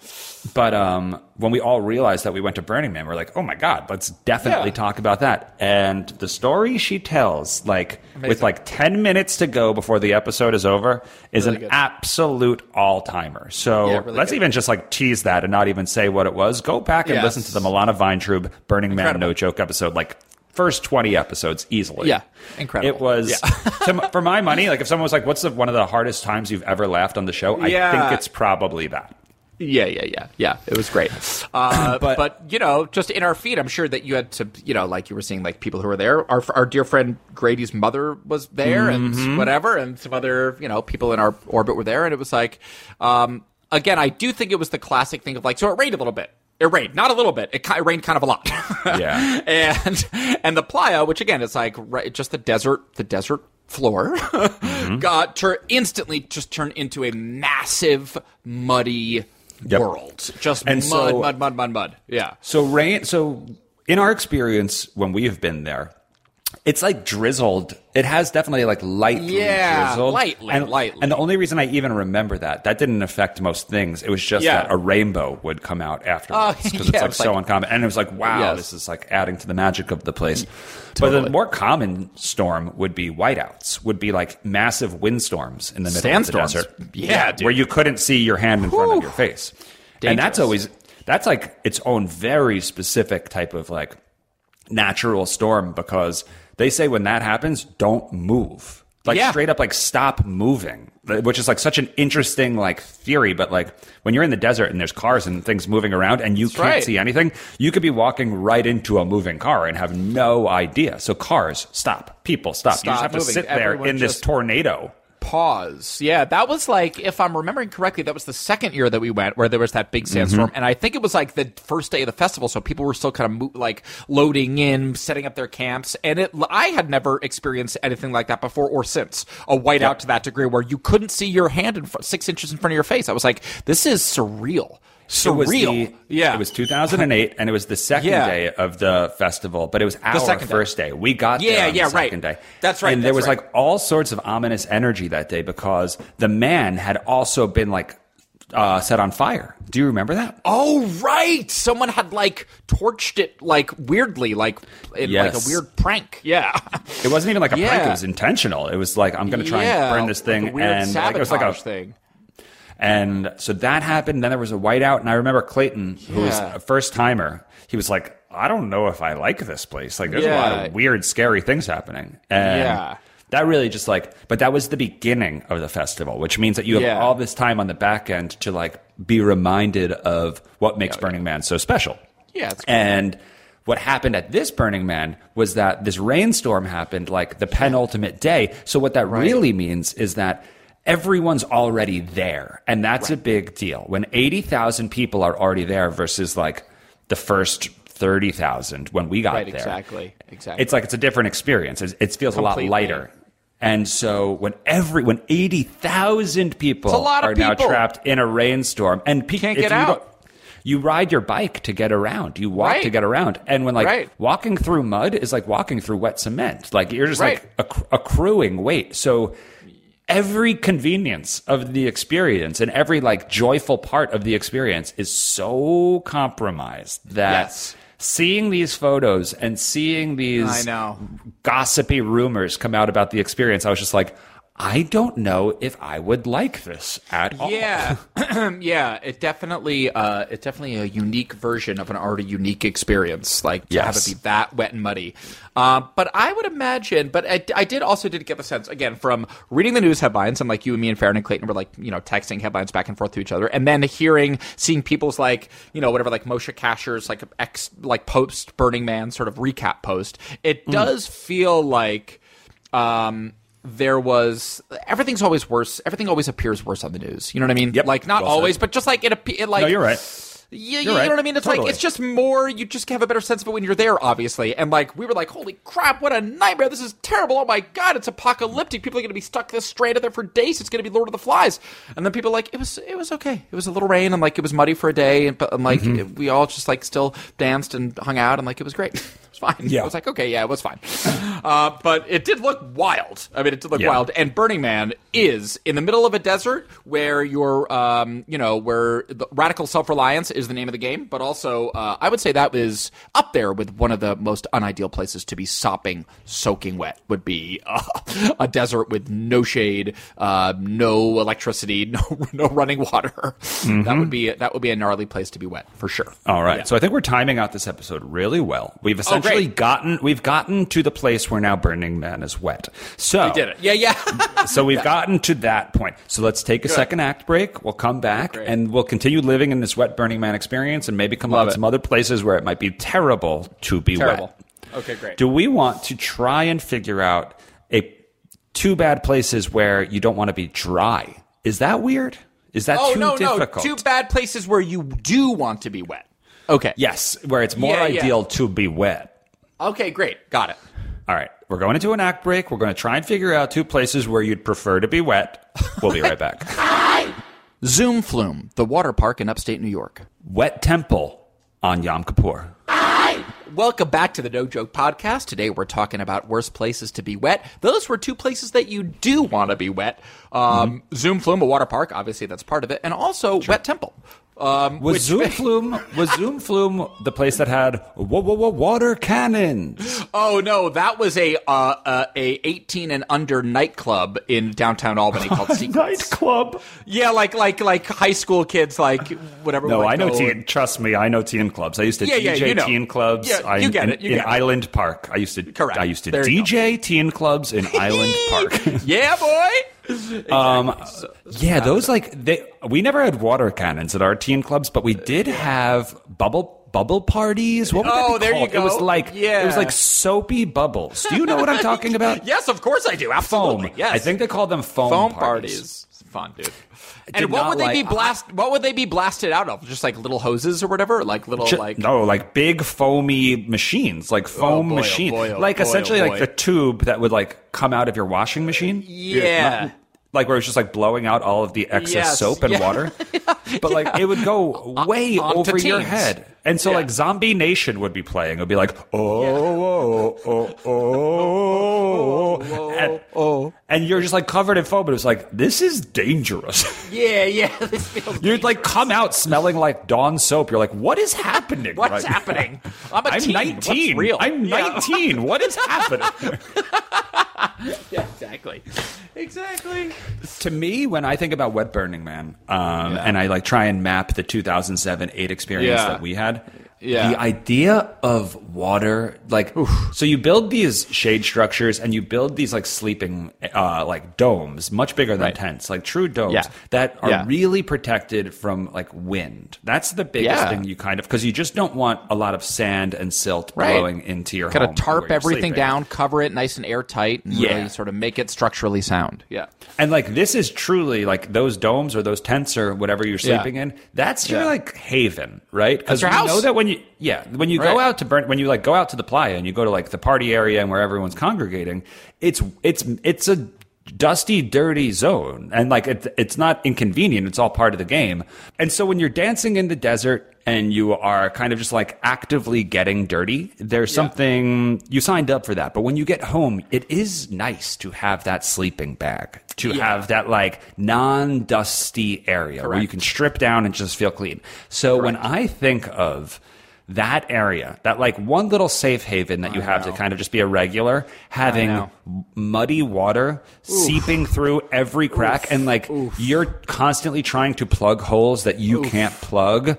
But um, when we all realized that we went to Burning Man, we're like, oh my God, let's definitely Yeah. talk about that. And the story she tells, like with like 10 minutes to go before the episode is over, is Really an good. absolute all timer. So Yeah, really let's good. even just like tease that and not even say what it was. Go back and Yes. listen to the Milana Vayntrub Burning Man No Joke episode, like first 20 episodes easily. Yeah. Incredible. It was, Yeah. to, for my money, like if someone was like, what's the, one of the hardest times you've ever laughed on the show? I Yeah. think it's probably that. Yeah, yeah, yeah, yeah. It was great. Uh, But- but, you know, just in our feed, I'm sure that you had to, you know, like you were seeing, like people who were there. Our our dear friend Grady's mother was there, Mm-hmm. and whatever, and some other, you know, people in our orbit were there, and it was like, um, again, I do think it was the classic thing of like, so it rained a little bit. It rained, not a little bit. It, it rained kind of a lot. Yeah. and and the playa, which again is like right, just the desert, the desert floor, Mm-hmm. got tur- instantly just turned into a massive muddy Yep. world. Just And mud, so- mud, mud, mud, mud. Yeah. So rain. So in our experience when we have been there, it's like drizzled. It has definitely like lightly Yeah, drizzled, lightly, and, lightly. And the only reason I even remember that that didn't affect most things. It was just Yeah. that a rainbow would come out afterwards Oh, because yeah, it's like it's so like- uncommon. And it was like, wow, Yes. this is like adding to the magic of the place. But the more common storm would be whiteouts. Would be like massive windstorms in the middle Sandstorms. of the desert. Yeah, dude. where you couldn't see your hand in front of your face. And that's always that's like its own very specific type of like natural storm because they say when that happens, don't move. like Yeah. straight up like stop moving, which is like such an interesting like theory. But like when you're in the desert and there's cars and things moving around and you can't right. see anything, you could be walking right into a moving car and have no idea. So cars stop, people stop. you just have moving. to sit there Everyone in this tornado. Pause. Yeah, that was like, if I'm remembering correctly, that was the second year that we went where there was that big sandstorm, Mm-hmm. and I think it was like the first day of the festival, so people were still kind of mo- like loading in, setting up their camps, and it. I had never experienced anything like that before or since a whiteout to that degree where you couldn't see your hand in front, six inches in front of your face. I was like, this is surreal. It was Surreal. the- yeah. It was 2008, and it was the second Yeah. day of the festival, but it was our second first day. We got Yeah, there on yeah, the right. second day. That's right, And there was right. like all sorts of ominous energy that day because the man had also been like uh, set on fire. Do you remember that? Oh right! Someone had like torched it like weirdly, like in like a weird prank. Yeah, It wasn't even like a prank; it was intentional. It was like I'm going to try yeah, and burn this thing, like a weird and like, it was like a thing. And so that happened. Then there was a whiteout, and I remember Clayton, who was a first timer. He was like, "I don't know if I like this place. Like, there's a lot of weird, scary things happening." And Yeah. that really just like, but that was the beginning of the festival, which means that you have Yeah. all this time on the back end to like be reminded of what makes Burning Man so special. Yeah, cool. And what happened at this Burning Man was that this rainstorm happened like the penultimate day. So what that really means is that everyone's already there. And that's a big deal. When 80,000 people are already there versus like the first 30,000 when we got Right, there. exactly, exactly. It's like it's a different experience. It's, it feels Completely. a lot lighter. And so when every when 80,000 people a lot of are now trapped in a rainstorm and pe- Can't get you out. you ride your bike to get around. You walk Right. to get around. And when like Right. walking through mud is like walking through wet cement. Like you're just Right. like acc- accruing weight. So every convenience of the experience and every like joyful part of the experience is so compromised that Yes. seeing these photos and seeing these I know. gossipy rumors come out about the experience, I was just like, I don't know if I would like this at all. Yeah, yeah. It definitely, uh, it's definitely a unique version of an already unique experience. Like to have it be that wet and muddy. Uh, but I would imagine. But I, I did also did get the sense again from reading the news headlines and like you and me and Farron and Clayton were like you know texting headlines back and forth to each other, and then hearing seeing people's like you know whatever like Moshe Kasher's like ex like post Burning Man sort of recap post. It Mm. does feel like. Um, there was everything's always worse. Everything always appears worse on the news. You know what I mean? Yep. Like not Well said. always, but just like it. it like No, you're right. Yeah, you You're know right. what I mean? It's like it's just more. You just have a better sense of it when you're there, obviously. And like we were like, "Holy crap! What a nightmare! This is terrible! Oh my god, it's apocalyptic! People are going to be stuck this straight there for days. It's going to be Lord of the Flies." And then people are like, "It was it was okay. It was a little rain and like it was muddy for a day, and, but and, like Mm-hmm. it- we all just like still danced and hung out and like it was great. It was fine. Yeah. I was like, okay, yeah, it was fine. Uh, but it did look wild. I mean, it did look Yeah. wild. And Burning Man is in the middle of a desert where you're, um, you know, where the radical self reliance is the name of the game. But also, uh, I would say that was up there with one of the most unideal places to be sopping, soaking wet. Would be uh, a desert with no shade, uh, no electricity, no no running water. That would be that would be a gnarly place to be wet for sure. All right. Yeah. So I think we're timing out this episode really well. We've essentially great. gotten we've gotten to the place where now Burning Man is wet. So We did it. Yeah, yeah. so we've gotten to that point. So let's take a second act break. We'll come back Great. and we'll continue living in this wet Burning Man experience and maybe come Love up with some other places where it might be terrible to be Terrible. wet. Okay, great. Do we want to try and figure out a two bad places where you don't want to be dry? Is that weird? Is that oh too no, difficult? no, two bad places where you do want to be wet. Okay. Yes, where it's more Yeah, yeah. ideal to be wet. Okay, great. Got it. All right, we're going into an act break. We're going to try and figure out two places where you'd prefer to be wet. We'll be right back. Zoom Flume, the water park in upstate New York. Wet Temple on Yom Kippur. Hi. Welcome back to the No Joke Podcast. Today we're talking about worst places to be wet. Those were two places that you do want to be wet. Um, Zoom Flume, a water park, obviously that's part of it, and also Wet Temple. Um, Was Zoom Flume was Zoom Flume the place that had whoa, whoa, whoa, water cannons? Oh no, that was a uh, uh, a 18 and under nightclub in downtown Albany called Secrets. Nightclub. Yeah, like like like high school kids, like whatever. No, I know teen. and- Trust me, I know teen clubs. I used to Yeah, yeah, DJ you know. teen clubs. Yeah, I, you get in, it, you in get it. Island Park. I used to. Correct. I used to There DJ teen clubs in Island Park. Yeah, boy. Um, yeah, those like they. We never had water cannons at our teen clubs, but we did have bubble bubble parties. What Oh, there you go. It was like Yeah. it was like soapy bubbles. Do you know what I'm talking about? Yes, of course I do. Absolutely. Foam. Yes. I think they called them foam, foam parties. parties. Fun, dude. And what would they like- be blast? What would they be blasted out of? Just like little hoses or whatever, like little Ju- like. no, like big foamy machines, like foam boy, oh boy, oh like boy, oh essentially like the tube that would like come out of your washing machine. Uh, yeah. Not- like where it's just like blowing out all of the excess Yes, soap and yeah. water, but like it would go way onto over your head, and so Yeah. like Zombie Nation would be playing. It would be like oh oh oh oh oh, and, oh. and you're just like covered in foam. But it's like this is dangerous. Yeah, yeah. This feels. You'd like come out smelling like Dawn soap. You're like, what is happening? What's right now?" happening? I'm a I'm teen. 19. What's real? I'm Yeah. 19. What is happening? Yeah, exactly. Exactly. to me, when I think about Wet Burning Man, um, and I like try and map the 2007 8 experience Yeah. that we had, bad yeah. the idea of water, like, so you build these shade structures and you build these like sleeping, uh, like domes, much bigger than Right. tents, like true domes Yeah. that are Yeah. really protected from like wind. That's the biggest thing you kind of, because you just don't want a lot of sand and silt Right. blowing into your Gotta home tarp everything sleeping. down, cover it nice and airtight, and Yeah. really sort of make it structurally sound. Yeah. And like this is truly like those domes or those tents or whatever you're sleeping in. That's your like haven, right? Because you house. know that when you yeah when you go out to burn when you like go out to the playa and you go to like the party area and where everyone's congregating, it's it's it's a dusty dirty zone. And like it, it's not inconvenient. It's all part of the game. And so when you're dancing in the desert and you are kind of just like actively getting dirty there's something you signed up for that. But when you get home it is nice to have that sleeping bag to Yeah. have that like non-dusty area where you can strip down and just feel clean. So when i think of that area, that like one little safe haven that you have to kind of just be a regular, having muddy water seeping through every crack, and like you're constantly trying to plug holes that you can't plug,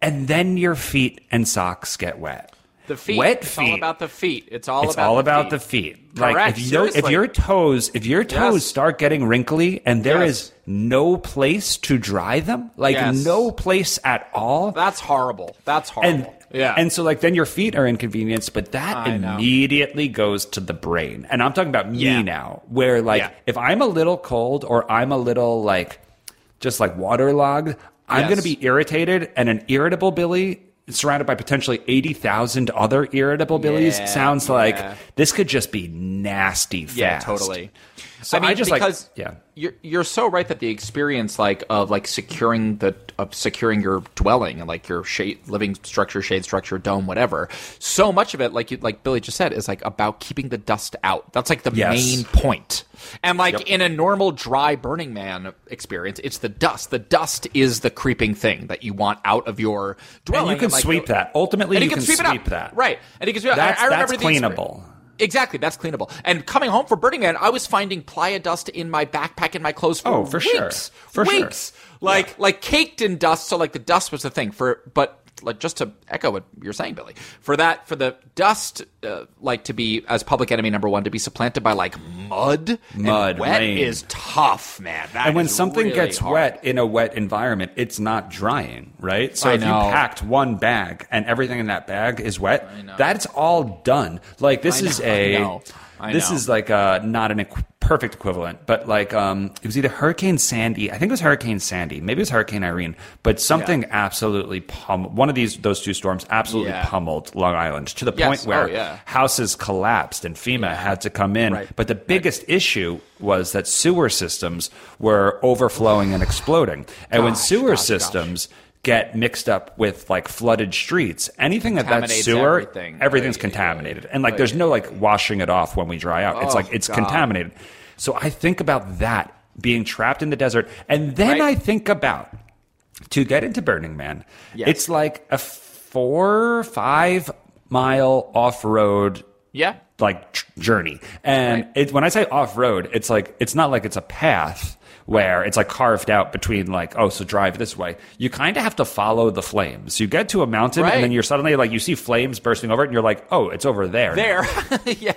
and then your feet and socks get wet. The feet. Wet it's feet. all about the feet. It's all It's about all the about feet. the feet. Correct, Like if your if your toes if your toes Yes. start getting wrinkly and there is Yes. no place to dry them, like Yes. no place at all, That's horrible. That's horrible. and yeah. and so like then your feet are inconvenienced, but that I know. immediately goes to the brain. And I'm talking about me Yeah. now, where like Yeah. if I'm a little cold or I'm a little like just like waterlogged, I'm Yes. going to be irritated, and an irritable Billy. Surrounded by potentially 80,000 other irritable Billies Yeah, sounds like this could just be nasty fast. Yeah, totally. So I mean, I just like- because yeah. you're you're so right that the experience like of like securing the of securing your dwelling and like your shade living structure, shade structure, dome, whatever. So much of it, like you like Billy just said, is like about keeping the dust out. That's like the Yes. main point. And like Yep. in a normal dry Burning Man experience, it's the dust. The dust is the creeping thing that you want out of your dwelling. And you can like, sweep the- that. Ultimately, and you can, can sweep, sweep that. Right. And you can sweep. That's, I, I that's cleanable. Exactly, that's cleanable. And coming home from Burning Man, I was finding playa dust in my backpack and my clothes for Oh, for sure. weeks. For sure. weeks. Like like caked in dust, so like the dust was the thing for but like just to echo what you're saying, Billy, for that for the dust uh, like to be as public enemy number one to be supplanted by like mud, Mud, wet rain. is tough, man. That and when something really gets hard. wet in a wet environment, it's not drying, right? So I if you packed one bag and everything in that bag is wet, that's all done. Like this I is know, a know, this know. is like a not an perfect equivalent, but like um it was either Hurricane Sandy, I think it was Hurricane Sandy, maybe it was Hurricane Irene, but something absolutely pummeled one of these those two storms absolutely Yeah. pummeled Long Island to the Yes, point where oh, yeah. houses collapsed and FEMA had to come in. Right. But the biggest issue was that sewer systems were overflowing and exploding. And when sewer gosh, systems get mixed up with like flooded streets, anything that that sewer, everything. everything's contaminated. And like there's no like washing it off when we dry out. it's Oh, like it's God. contaminated. So I think about that being trapped in the desert. And then Right. I think about to get into Burning Man. Yes. It's like a four, five mile off road Yeah. like journey. And Right. it, when I say off road, it's like it's not like it's a path where it's like carved out between like oh so drive this way. You kind of have to follow the flames. You get to a mountain Right. and then you're suddenly like you see flames bursting over it and you're like oh it's over there. There. yeah,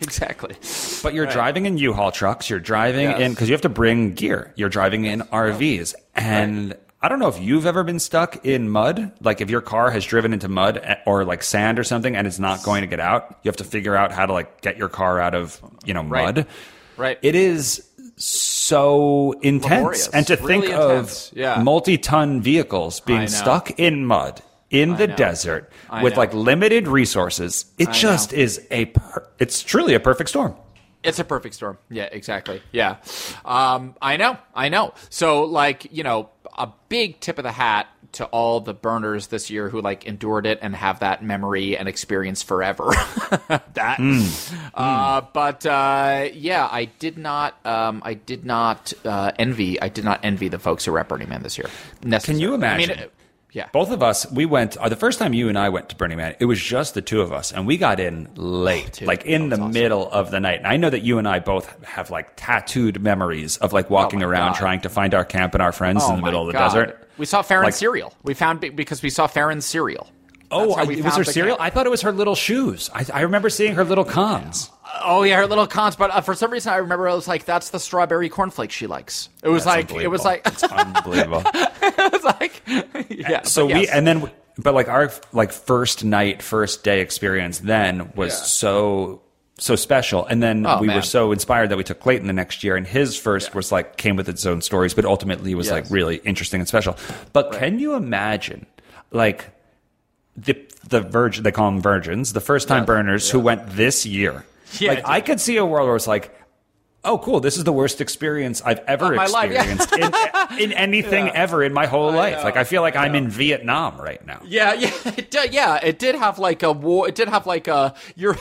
exactly. But you're driving in U-Haul trucks. You're driving Yes. in because you have to bring gear. You're driving in RVs, and I don't know if you've ever been stuck in mud. Like if your car has driven into mud eh, or like sand or something, and it's not going to get out. You have to figure out how to like get your car out of you know Right. mud. Right. It is so intense, Laborious. and to Really think intense. of Yeah. multi-ton vehicles being stuck in mud. In the know. desert I with know. like limited resources, it I just know. is a. Per- it's truly a perfect storm. It's a perfect storm. Yeah, exactly. Yeah. Um, I know. I know. So, like, you know, a big tip of the hat to all the burners this year who like endured it and have that memory and experience forever. that. Uh, but uh, yeah, I did not. Um, I did not uh, envy. I did not envy the folks who were at Burning Man this year. Can you necessarily. I mean, imagine? Yeah. Both of us, we went. Uh, the first time you and I went to Burning Man, it was just the two of us, and we got in late, dude, like in the awesome. middle of the night. And I know that you and I both have like tattooed memories of like walking Oh around God. trying to find our camp and our friends in the middle of the God. desert. We saw Farron's Like- cereal. We found because we saw Farron's cereal. Oh, That's I, it was her cereal. camp. I thought it was her little shoes. I, I remember seeing her little cons. Oh yeah, her little cons. But uh, for some reason, I remember I was like, "That's the strawberry cornflake she likes." It was That's like, it was like, it's unbelievable. it was like, yeah. so but we and then but like our like first night first day experience then was Yeah. so so special and then Oh, we were so inspired that we took clayton the next year and his first was like came with its own stories but ultimately was like really interesting and special but can you imagine like the the virgin they call them virgins the first time Yes. burners who went this year Yeah, like dude. i could see a world where it's like Oh, cool! This is the worst experience I've ever my life, yeah. experienced in, in anything Yeah. ever in my whole life. know, Like I feel like I I'm know. in Vietnam right now. yeah, yeah, it did, yeah, it did have like a war. It did have like a you're.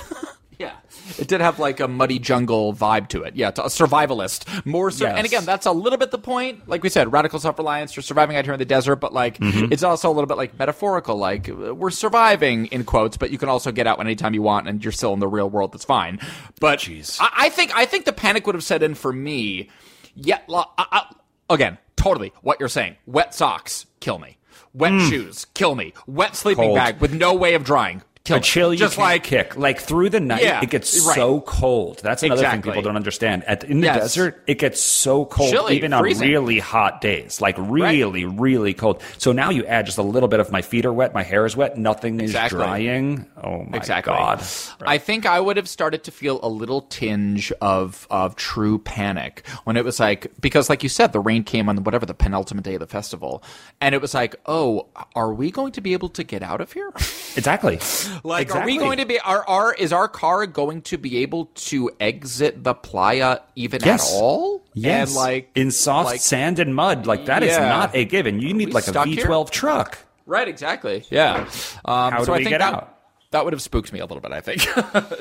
Yeah, it did have like a muddy jungle vibe to it. Yeah, a survivalist more. Sur- Yes. And again, that's a little bit the point. Like we said, radical self-reliance. You're surviving out here in the desert, but like Mm-hmm. it's also a little bit like metaphorical. Like we're surviving in quotes, but you can also get out anytime you want, and you're still in the real world. That's fine. But Jeez. I, I think I think the panic would have set in for me. Yeah, lo- I, I, again, totally what you're saying. Wet socks, kill me. Wet shoes, kill me. Wet sleeping Mm. Cold. bag with no way of drying, kill A chill you just can't like kick. Like through the night, Yeah, it gets right. so cold. That's another thing people don't understand. At, in the Yes. desert, it gets so cold, Chilly, even on really hot days. Like really, really cold. So now you add just a little bit of my feet are wet, my hair is wet, nothing Exactly. is drying. Oh my Exactly. god! I think I would have started to feel a little tinge of of true panic when it was like because like you said the rain came on whatever the penultimate day of the festival and it was like oh are we going to be able to get out of here Exactly. Like exactly. are we going to be are are is our car going to be able to exit the playa even Yes. at all Yes, and like in soft like- sand and mud, like that is Yeah. not a given. You need like a V twelve truck. Right, exactly. Yeah. Um, How so do I we think get that, out? That would have spooked me a little bit. I think,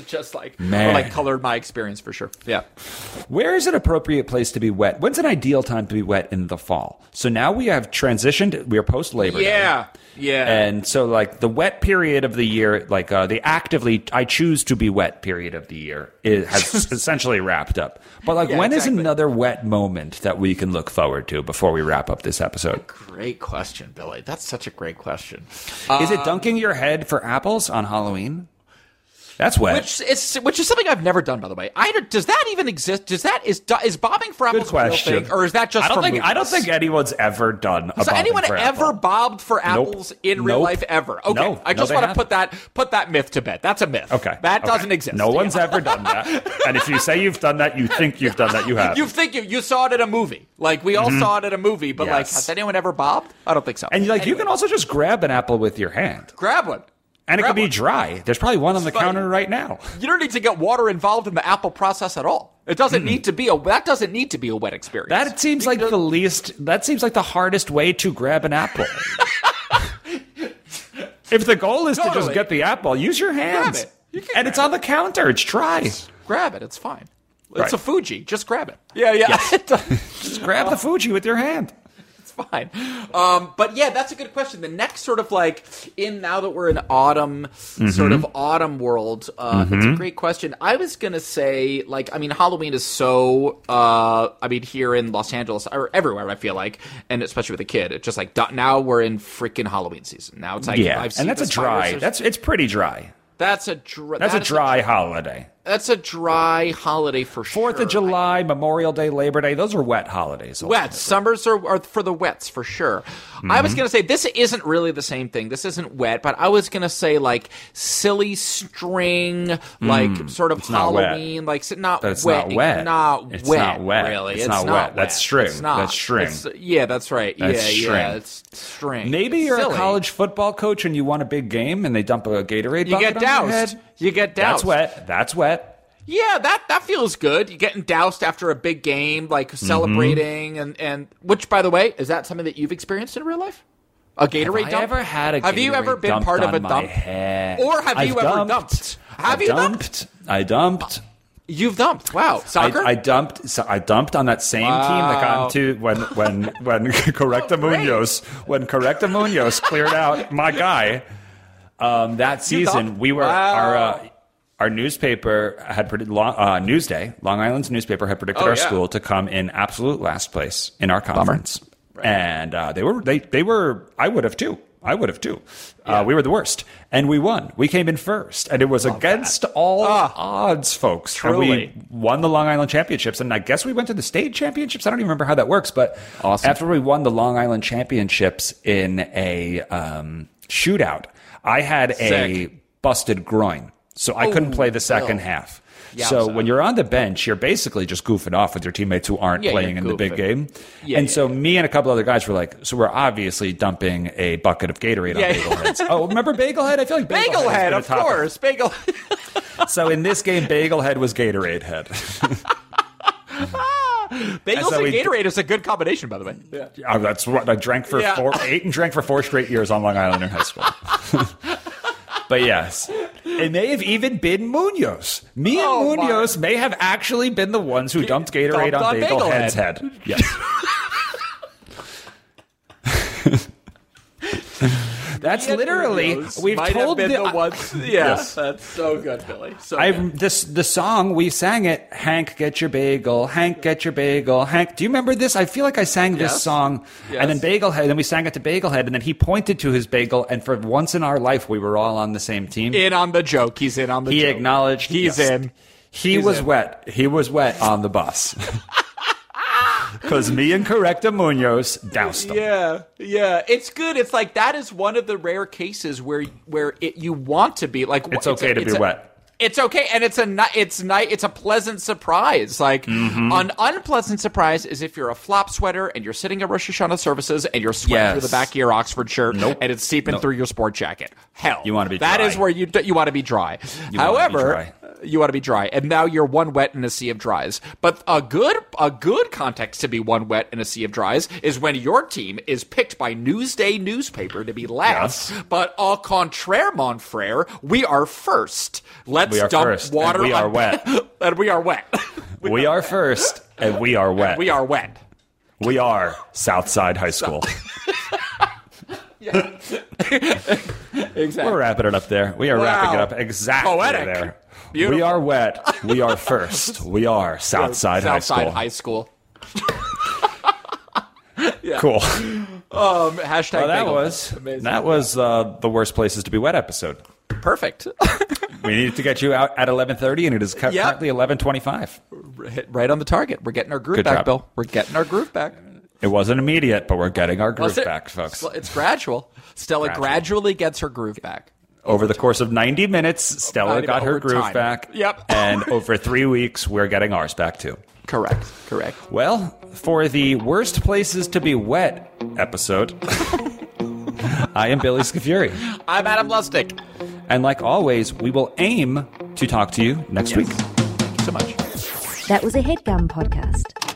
just like Man. or like colored my experience for sure. Yeah. Where is an appropriate place to be wet? When's an ideal time to be wet in the fall? So now we have transitioned. We are post Labor Day. Yeah. Yeah. And so, like the wet period of the year, like uh, the actively I choose to be wet period of the year, it has essentially wrapped up. But like, Yeah, when is exactly. another wet moment that we can look forward to before we wrap up this episode? great question, Billy. That's such a great question. is it dunking your head for apples on Halloween? That's wet. Which is which is something I've never done, by the way. I does that even exist? Does that is is bobbing for apples Good question. a real thing, or is that just I don't for think I don't think anyone's ever done. Has anyone ever apple. bobbed for Nope. apples in real Nope. life ever? Okay, No. I just they want to put that put that myth to bed. That's a myth. Okay, that okay. doesn't exist. No one's ever done that. And if you say you've done that, you think you've done that. You have. You think you you saw it in a movie? Like we all saw it in a movie, but like Mm-hmm. Has anyone ever bobbed? I don't think so. and like you can also just grab an apple with your hand, grab one, and it can be one. dry. There's probably one on the counter right now. You don't need to get water involved in the apple process at all. It doesn't mm. need to be a that doesn't need to be a wet experience. That seems like the least. That seems like the hardest way to grab an apple. if the goal is to just get the apple, use your hands. it. You And it's on the counter. It's dry. grab it. It's fine. It's Right. a Fuji. Just grab it. Yeah, yeah. Just grab the oh. Fuji with your hand. Fine. Um, but yeah, that's a good question. The next sort of like in now that we're in autumn, sort of autumn world. Uh, It's a great question. I was gonna say like I mean Halloween is so. Uh, I mean here in Los Angeles or everywhere I feel like, and especially with a kid, it's just like now we're in freaking Halloween season. Now it's like yeah, I've seen and that's a dry. That's it's pretty dry. that's a dr- That's that a dry holiday. That's a dry holiday for sure. Fourth of July, Memorial Day, Labor Day. Those are wet holidays. Wet summers are, are for the wets for sure. I Mm-hmm. was gonna say this isn't really the same thing. This isn't wet, but I was gonna say like silly string, like sort of Mm. not wet. Halloween, like not it's wet, not wet. not It's wet, not wet. Really, It's not wet. That's string. It's not. That's string. It's- yeah, that's right. That's yeah, string. yeah, it's string. Maybe It's you're silly. a college football coach and you won a big game and they dump a Gatorade You bucket get on your doused. You get doused. That's wet. That's wet. Yeah, that that feels good. You're getting doused after a big game, like Mm-hmm. celebrating, and and which, by the way, is that something that you've experienced in real life? A Gatorade Have dump? ever had a Have you ever been part of a dump? head? Or have you I've ever dumped? Have I you dumped? I dumped. You've dumped. Wow, soccer. I, I dumped. So I dumped on that same team that got into when when when Correcta great. Munoz when Correcta Munoz cleared out my guy. Um, that season, dumped? we were Wow. our uh, our newspaper had predicted long, uh, Newsday. Long Island's newspaper had predicted Oh, our yeah. school to come in absolute last place in our conference, and uh, they were they they were. I would have too. I would have too. Uh, we were the worst, and we won. We came in first, and it was against all odds, folks. And Ah. We won the Long Island Championships, and I guess we went to the state championships. I don't even remember how that works, but Awesome. after we won the Long Island Championships in a um, shootout, I had a busted groin, so I couldn't oh, play the second no. half. So Yowza. when you're on the bench, you're basically just goofing off with your teammates who aren't Yeah, playing in the big game. Yeah, and yeah, so yeah. me and a couple other guys were like, so we're obviously dumping a bucket of Gatorade Yeah. on Bagel Heads. oh, remember Bagel Head? I feel like Bagel, Bagel Head, head, of been a topic. course. Bagel. So in this game, Bagel Head was Gatorade Head. Bagels and we- Gatorade is a good combination, by the way. Yeah. Uh, that's what I drank for Yeah. four, ate and drank for four straight years on Long Island in high school. but yes, it may have even been Munoz. Me and Oh, my. Munoz may have actually been the ones who dumped Gatorade Dumped on, on Bagel, Bagel Head's Head. head. Yes. That's literally Munoz we've might told have been the, the, ones. Yeah, Yes. that's so good, Billy. So I good. this the song we sang it. Hank, get your bagel. Hank, get your bagel. Hank, do you remember this? I feel like I sang this Yes. song, Yes. and then Bagelhead. Then we sang it to Bagelhead, and then he pointed to his bagel, and for once in our life, we were all on the same team. in on the joke. He's in on the joke. he joke. acknowledged He's yes. in. He He's was in. wet. He was wet on the bus. Because me and Correcta Munoz doused him. Yeah, yeah, it's good. It's like that is one of the rare cases where where it, you want to be like It's a- okay to be a- wet. It's okay, and it's a it's night It's a pleasant surprise. Like Mm-hmm. an unpleasant surprise is if you're a flop sweater and you're sitting at Rosh Hashanah services and you're sweating Yes. through the back of your Oxford shirt Nope. and it's seeping Nope. through your sport jacket. Hell, You wanna be That dry. is where you you want to be dry. be However, dry. You want to be dry, and now you're one wet in a sea of dries. But a good a good context to be one wet in a sea of dries is when your team is picked by Newsday newspaper to be last, Yes. but au contraire, mon frere, we are first. Let's We are dump first, and water. we are on- wet. and we are wet. We are first, and we are wet. we are wet. We are Southside High School. Exactly. We're wrapping it up there. We are Wow. wrapping it up exactly Poetic. there. Beautiful. We are wet. We are first. We are Southside, Southside High School. Southside high School. School. Cool. Um, hashtag Well, that bagel. was Amazing. that was uh, the worst places to be wet episode. perfect. We needed to get you out at eleven thirty, and it is cu- Yep. currently eleven twenty-five. Hit right on the target. We're getting our groove Good back, job. Bill. We're getting our groove back. It wasn't immediate, but we're getting our groove back, folks. It's gradual. Stella Gradual. gradually gets her groove back. Over the course of ninety minutes, Stella 90 got her groove time. back. Yep. and over three weeks, we're getting ours back too. Correct. Correct. Well, for the worst places to be wet episode, I am Billy Scafuri. I'm Adam Lustick. And like always, we will aim to talk to you next week. Thank you so much. That was a headgum podcast.